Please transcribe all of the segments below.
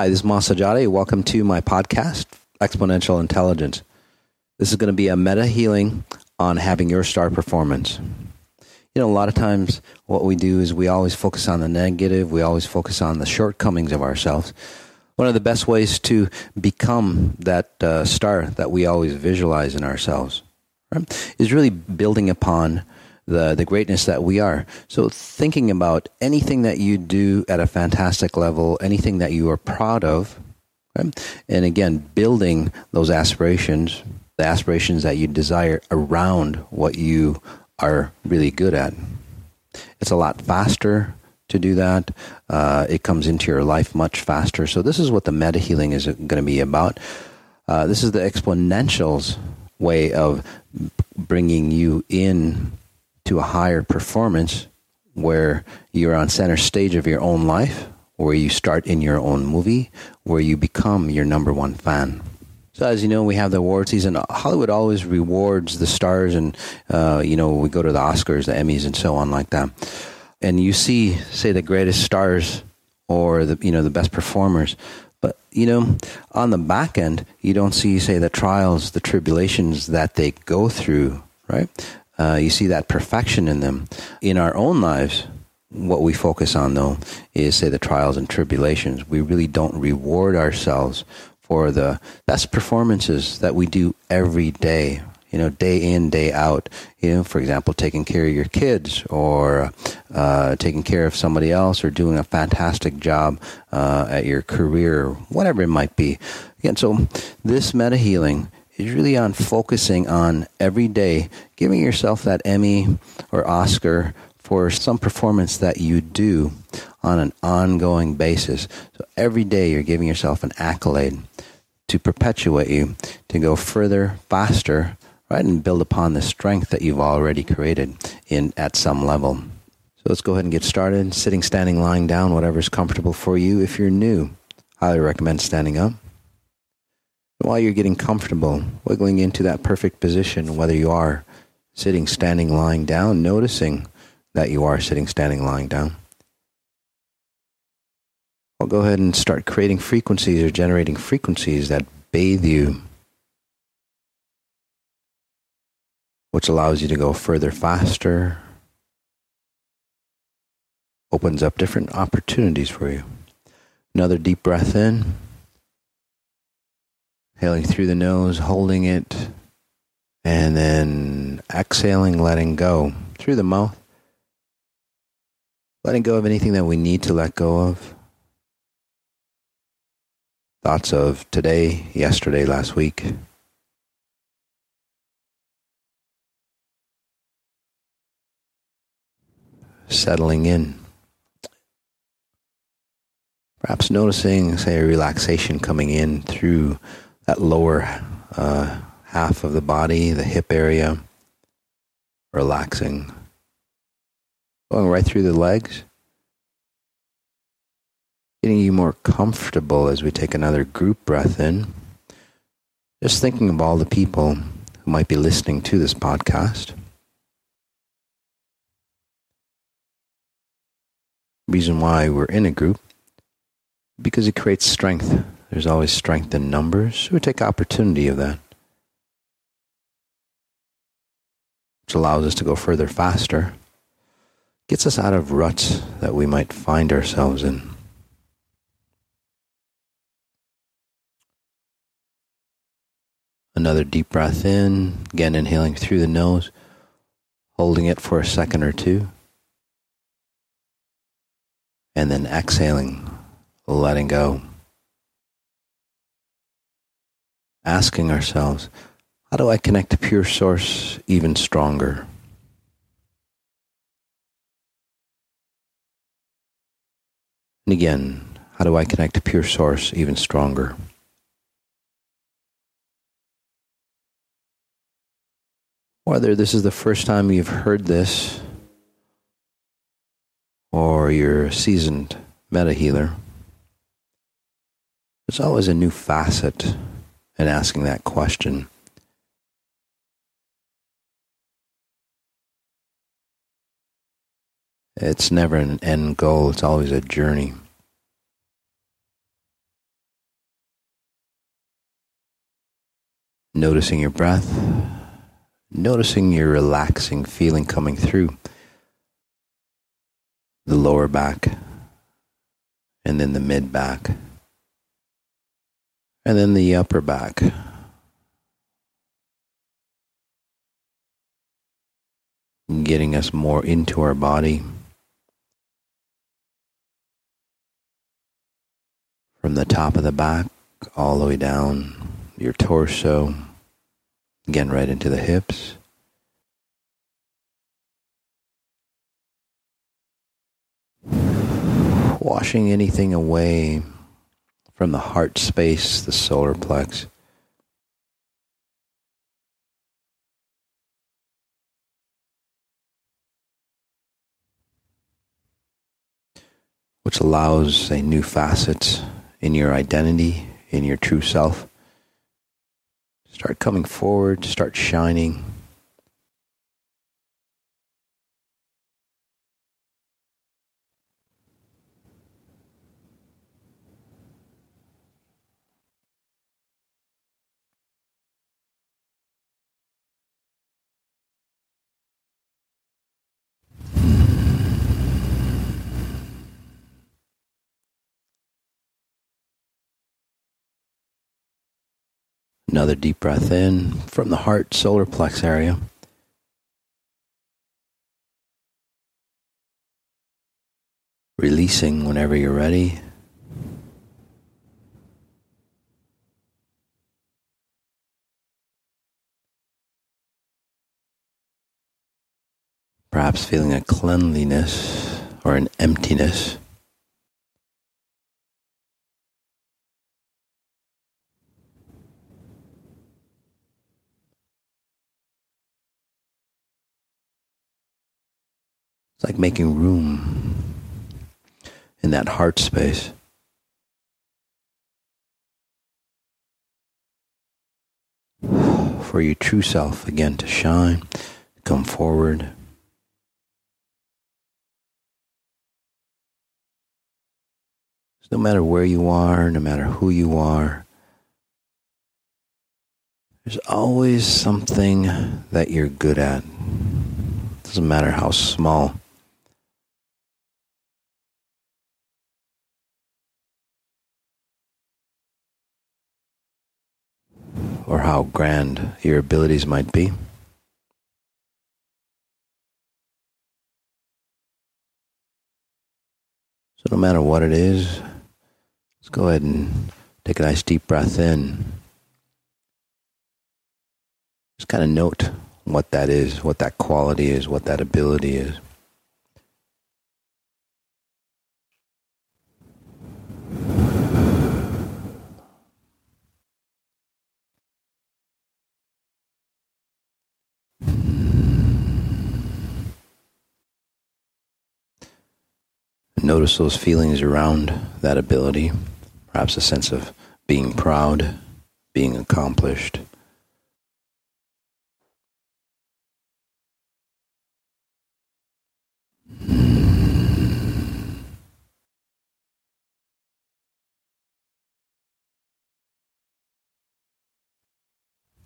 Hi, this is Masajade. Welcome to my podcast, Exponential Intelligence. This is going to be a meta healing on having your star performance. You know, a lot of times what we do is we always focus on the negative, we always focus on the shortcomings of ourselves. One of the best ways to become that uh, star that we always visualize in ourselves right, is really building upon the, the greatness that we are. So, thinking about anything that you do at a fantastic level, anything that you are proud of, right? and again, building those aspirations, the aspirations that you desire around what you are really good at. It's a lot faster to do that. Uh, it comes into your life much faster. So, this is what the meta healing is going to be about. Uh, this is the exponentials way of bringing you in to a higher performance where you're on center stage of your own life, where you start in your own movie, where you become your number one fan. So as you know, we have the award season. Hollywood always rewards the stars, and uh, you know we go to the Oscars, the Emmys, and so on like that. And you see, say, the greatest stars or the you know the best performers. But you know, on the back end, you don't see, say, the trials, the tribulations that they go through, right? Uh, you see that perfection in them. In our own lives, what we focus on, though, is say the trials and tribulations. We really don't reward ourselves for the best performances that we do every day. You know, day in, day out. You know, for example, taking care of your kids or uh, taking care of somebody else or doing a fantastic job uh, at your career, whatever it might be. Again, so this meta healing is really on focusing on every day giving yourself that Emmy or Oscar for some performance that you do on an ongoing basis. So every day you're giving yourself an accolade to perpetuate you to go further, faster, right, and build upon the strength that you've already created in at some level. So let's go ahead and get started. Sitting, standing, lying down, whatever's comfortable for you. If you're new, highly recommend standing up while you're getting comfortable, wiggling into that perfect position, whether you are sitting, standing, lying down, noticing that you are sitting, standing, lying down. I'll go ahead and start creating frequencies or generating frequencies that bathe you, which allows you to go further faster, opens up different opportunities for you. Another deep breath in. Inhaling through the nose, holding it, and then exhaling, letting go through the mouth. Letting go of anything that we need to let go of. Thoughts of today, yesterday, last week. Settling in. Perhaps noticing, say, a relaxation coming in through that lower uh, half of the body, the hip area, relaxing. Going right through the legs. Getting you more comfortable as we take another group breath in. Just thinking of all the people who might be listening to this podcast. Reason why we're in a group because it creates strength there's always strength in numbers. So we take opportunity of that, which allows us to go further faster, gets us out of ruts that we might find ourselves in. Another deep breath in, again inhaling through the nose, holding it for a second or two, and then exhaling, letting go. Asking ourselves, how do I connect to pure source even stronger? And again, how do I connect to pure source even stronger? Whether this is the first time you've heard this or you're a seasoned meta healer, there's always a new facet and asking that question. It's never an end goal, it's always a journey. Noticing your breath, noticing your relaxing feeling coming through the lower back and then the mid back and then the upper back. Getting us more into our body. From the top of the back all the way down your torso, again, right into the hips. Washing anything away from the heart space, the solar plex. Which allows a new facet in your identity, in your true self. Start coming forward, start shining. Another deep breath in from the heart, solar plex area. Releasing whenever you're ready. Perhaps feeling a cleanliness or an emptiness. It's like making room in that heart space. For your true self again to shine, come forward. no matter where you are, no matter who you are, there's always something that you're good at. Doesn't matter how small. Or how grand your abilities might be. So, no matter what it is, let's go ahead and take a nice deep breath in. Just kind of note what that is, what that quality is, what that ability is. Notice those feelings around that ability, perhaps a sense of being proud, being accomplished.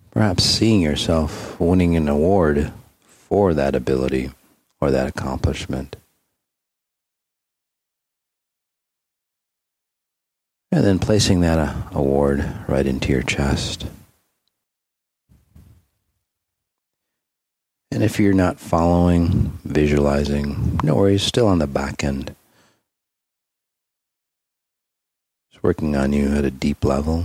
Perhaps seeing yourself winning an award for that ability or that accomplishment. And then placing that uh, award right into your chest. And if you're not following, visualizing, no worries, still on the back end. It's working on you at a deep level.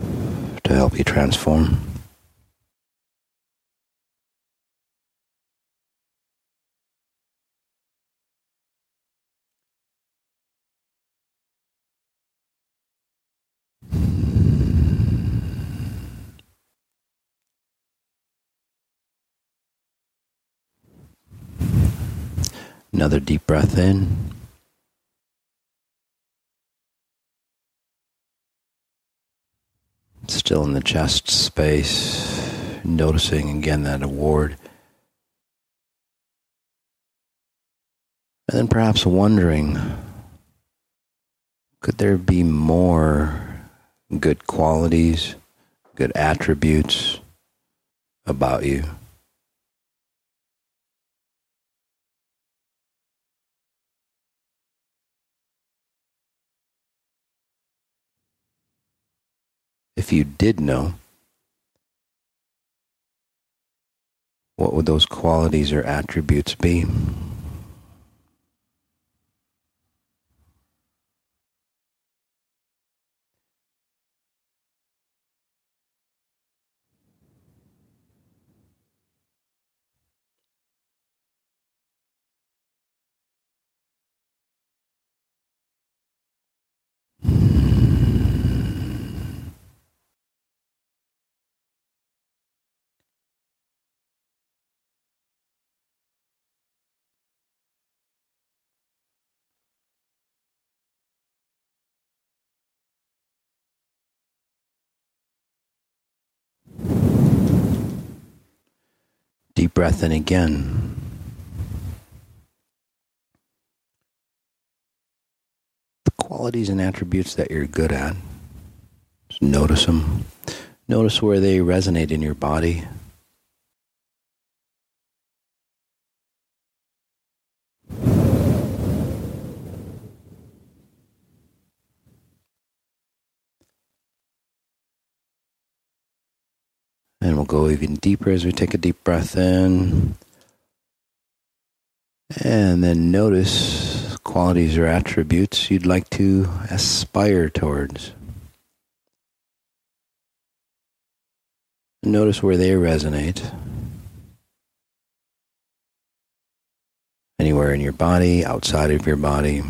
To help you transform. Another deep breath in. Still in the chest space, noticing again that award. And then perhaps wondering could there be more good qualities, good attributes about you? If you did know, what would those qualities or attributes be? Breath in again. The qualities and attributes that you're good at, just notice them. Notice where they resonate in your body. And we'll go even deeper as we take a deep breath in. And then notice qualities or attributes you'd like to aspire towards. Notice where they resonate. Anywhere in your body, outside of your body.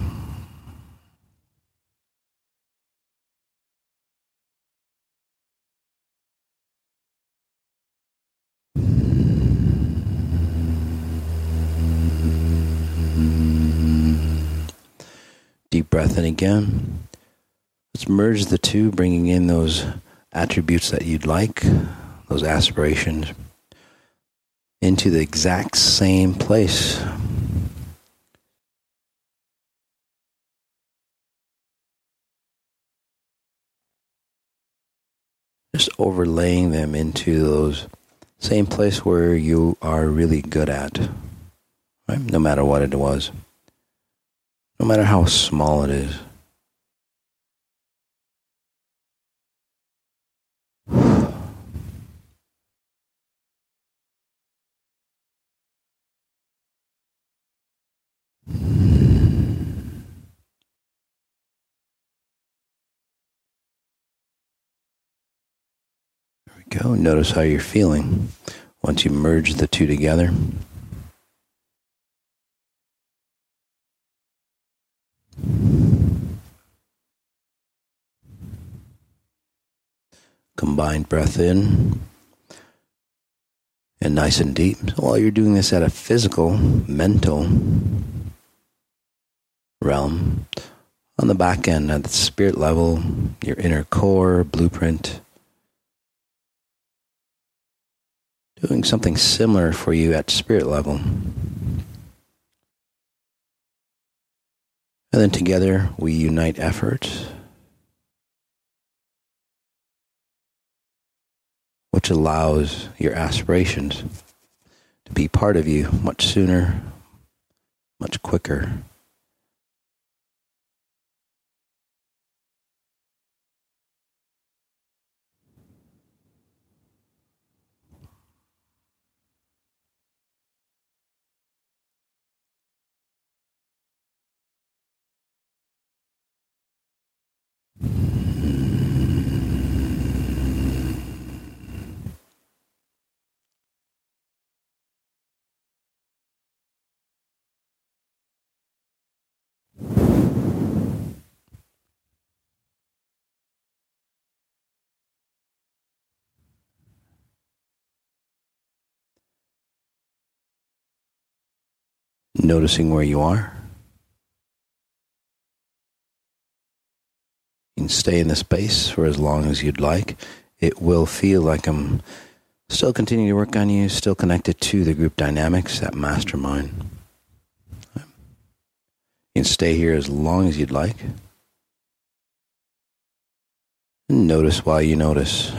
Breath in again. Let's merge the two, bringing in those attributes that you'd like, those aspirations, into the exact same place. Just overlaying them into those same place where you are really good at, right? No matter what it was no matter how small it is. Go. Notice how you're feeling once you merge the two together. Combined breath in and nice and deep. So while you're doing this at a physical, mental realm, on the back end, at the spirit level, your inner core, blueprint, doing something similar for you at spirit level. And then together we unite efforts, which allows your aspirations to be part of you much sooner, much quicker. Noticing where you are. You can stay in the space for as long as you'd like. It will feel like I'm still continuing to work on you, still connected to the group dynamics, that mastermind. You can stay here as long as you'd like. Notice why you notice.